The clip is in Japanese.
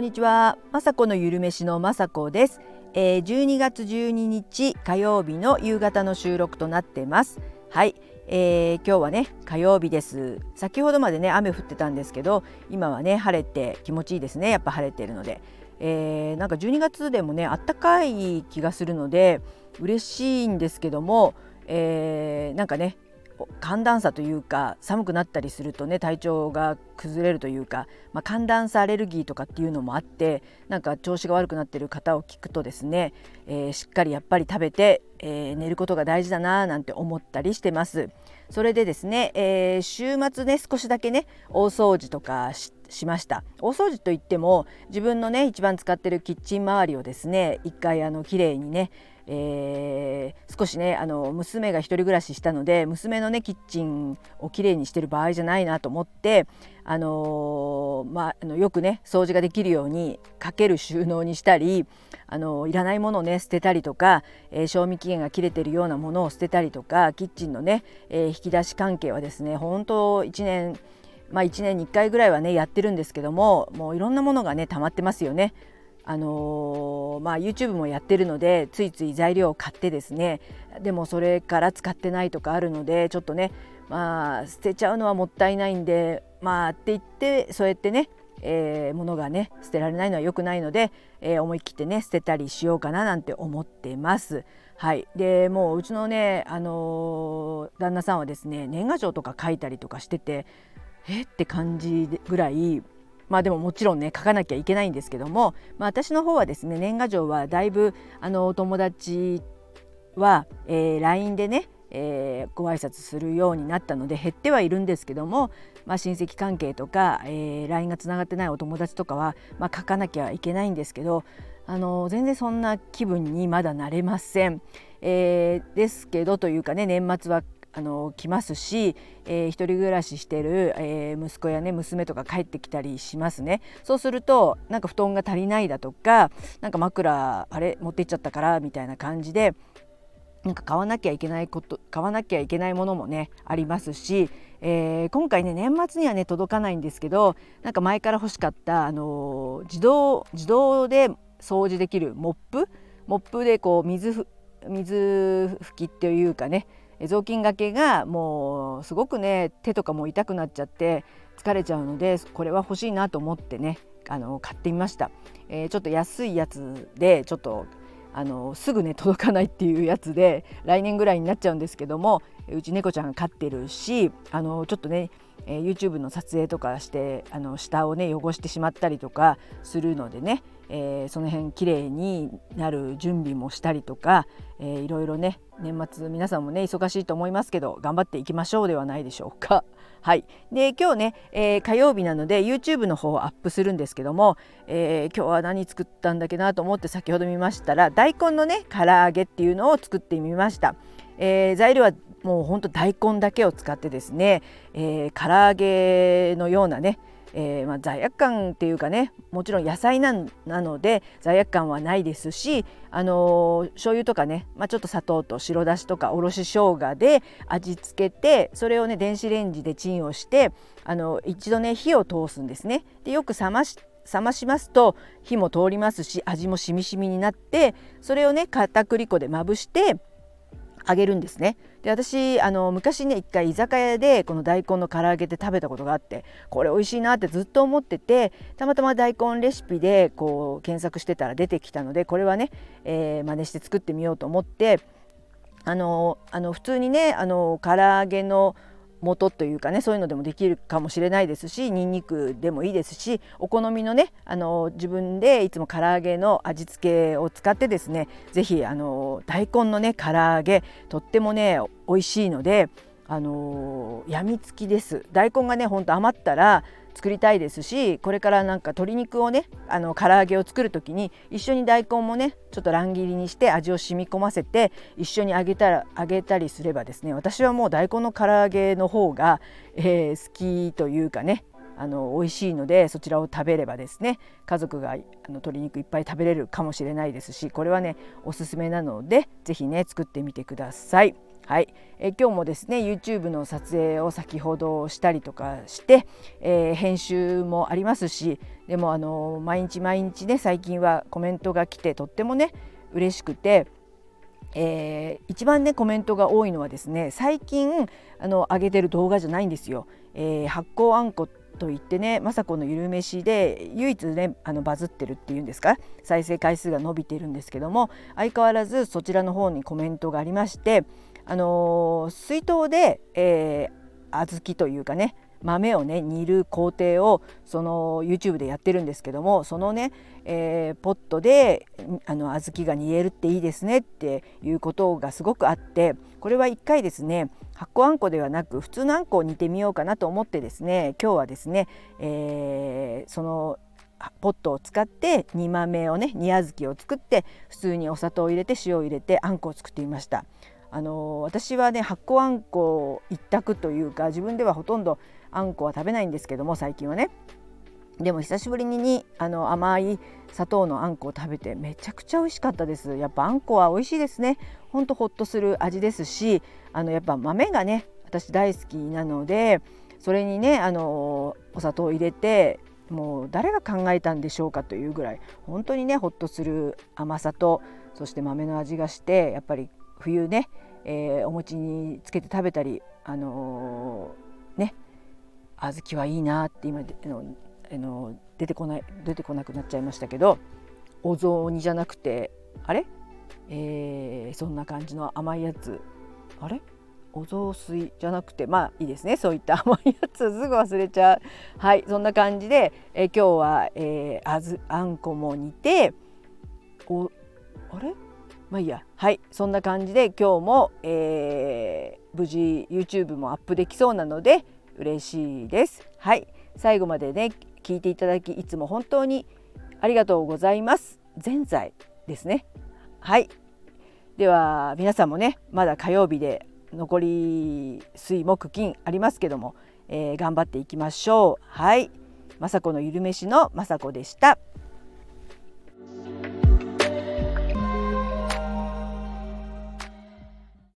こんにちは、まさこのゆるめしのまさこです、えー、12月12日火曜日の夕方の収録となってます。はい、えー、今日はね火曜日です。先ほどまでね雨降ってたんですけど今はね晴れて気持ちいいですね。やっぱ晴れてるので、えー、なんか12月でもねあったかい気がするので嬉しいんですけども、えー、なんかね寒暖差というか寒くなったりするとね体調が崩れるというか、まあ、寒暖差アレルギーとかっていうのもあってなんか調子が悪くなってる方を聞くとですね、えー、しっかりやっぱり食べて、えー、寝ることが大事だななんて思ったりしてます。それでですね、えー、週末ね少しだけね大掃除とかしました。大掃除といっても自分のね一番使ってるキッチン周りをですね一回あの綺麗にねえー、少しねあの娘が1人暮らししたので娘のねキッチンをきれいにしてる場合じゃないなと思って、あのー、まあ、あのよくね掃除ができるようにかける収納にしたり、あの、いらないものをね捨てたりとか、え賞味期限が切れてるようなものを捨てたりとかキッチンのね、え引き出し関係はですね本当1年まあ、1年に1回ぐらいはねやってるんですけどももういろんなものがね溜まってますよね。あのー、まあ、YouTube もやってるのでついつい材料を買ってですねでもそれから使ってないとかあるのでちょっとねまあ捨てちゃうのはもったいないんでまあって言ってそうやってねえー、物がね捨てられないのは良くないので、えー、思い切ってね捨てたりしようかななんて思ってます。はい、でもううちのね、あのー、旦那さんはですね年賀状とか書いたりとかしててえ？って感じぐらいまあでももちろんね書かなきゃいけないんですけども、まあ、私の方はですね年賀状はだいぶあのお友達は、えー、LINE でねえー、ご挨拶するようになったので減ってはいるんですけども、まあ、親戚関係とか、えー、LINE がつながってないお友達とかは、まあ、書かなきゃいけないんですけど、あの全然そんな気分にまだなれません。えー、ですけどというかね年末はあの来ますし、えー、一人暮らししてる、えー、息子やね娘とか帰ってきたりしますねそうするとなんか布団が足りないだとかなんか枕あれ持って行っちゃったからみたいな感じでなんか買わなきゃいけないこと買わなきゃいけないものもねありますし、えー、今回ね年末にはね届かないんですけどなんか前から欲しかった、あのー、自動自動で掃除できるモップ？モップでこう水水拭きっていうかね雑巾がけがもうすごくね手とかも痛くなっちゃって疲れちゃうのでこれは欲しいなと思ってねあの買ってみました、えー、ちょっと安いやつでちょっとあのすぐね届かないっていうやつで来年ぐらいになっちゃうんですけどもうち猫ちゃん飼ってるしあのちょっとねえー、YouTube の撮影とかしてあの下をね汚してしまったりとかするのでね、えー、その辺きれいになる準備もしたりとか、えー、いろいろね年末皆さんもね忙しいと思いますけど頑張っていきましょうではないでしょうか。はい、で今日ね、えー、火曜日なので YouTube の方をアップするんですけども、えー、今日は何作ったんだっけなと思って先ほど見ましたら大根のね唐揚げっていうのを作ってみました。えー、材料はもうほんと大根だけを使ってですね、えー、唐揚げのようなねえー、まあ、罪悪感っていうかねもちろん野菜なので罪悪感はないですし、あのー、醤油とかね、まあ、ちょっと砂糖と白だしとかおろし生姜で味付けてそれをね電子レンジでチンをして、あの一度ね火を通すんですね。でよく冷まし冷ましますと火も通りますし味もしみしみになってそれをね片栗粉でまぶしてあげるんですね。で私あの昔ね一回居酒屋でこの大根の唐揚げで食べたことがあってこれ美味しいなってずっと思っててたまたま大根レシピでこう検索してたら出てきたのでこれはね、えー、真似して作ってみようと思ってあのあの普通にねあの唐揚げの元というかねそういうのでもできるかもしれないですしにんにくでもいいですしお好みのねあの自分でいつも唐揚げの味付けを使ってですね是非あの大根のね唐揚げとってもね美味しいのであのやみつきです。大根がねほんと余ったら作りたいですしこれからなんか鶏肉をねあの唐揚げを作る時に一緒に大根もねちょっと乱切りにして味を染み込ませて一緒に揚げたら揚げたりすればですね私はもう大根の唐揚げの方が、えー、好きというかねあの美味しいのでそちらを食べればですね家族があの鶏肉いっぱい食べれるかもしれないですしこれはねおすすめなので是非ね作ってみてください。はい、え今日もですね YouTube の撮影を先ほどしたりとかして、えー、編集もありますしでもあの毎日毎日ね最近はコメントが来てとってもね嬉しくて。えー、一番ねコメントが多いのはですね最近あの上げてる動画じゃないんですよ。えー、発酵あんこといってね雅子のゆるめしで唯一ねあのバズってるっていうんですか再生回数が伸びてるんですけども相変わらずそちらの方にコメントがありましてあのー、水筒で、えー、小豆というかね豆をね煮る工程をその YouTube でやってるんですけどもそのね、えー、ポットであの小豆が煮えるっていいですねっていうことがすごくあってこれは1回ですね発酵あんこではなく普通のあんこを煮てみようかなと思ってですね今日はですね、えー、そのポットを使って煮豆をね煮小豆を作って普通にお砂糖を入れて塩を入れてあんこを作ってみました。あの私はね発酵あんこ一択というか自分ではほとんどあんこは食べないんですけども最近はね。でも久しぶりにあの甘い砂糖のあんこを食べてめちゃくちゃ美味しかったです。やっぱあんこは美味しいですね。ほんとほっとする味ですしあのやっぱ豆がね私大好きなのでそれにねあのお砂糖を入れてもう誰が考えたんでしょうかというぐらい本当にねほっとする甘さとそして豆の味がしてやっぱり冬ね、えー、お餅につけて食べたりあのー、ね小豆はいいなって今でのあの出てこない出てこなくなっちゃいましたけどお雑煮じゃなくてあれ、えー、そんな感じの甘いやつ。あれ？お雑炊じゃなくてまあいいですね。そういった甘いやつ。すぐ忘れちゃう。はいそんな感じで、えー、今日は、えー、あずあんこも煮ておあれ？まあいいや。はい。そんな感じで今日も、えー、無事 YouTube もアップできそうなので嬉しいです。はい。最後までね聞いていただきいつも本当にありがとうございます。前在ですね。はい。では皆さんもねまだ火曜日で残り水木金ありますけども、えー、頑張っていきましょう。はい。雅子のゆるめしの雅子でした。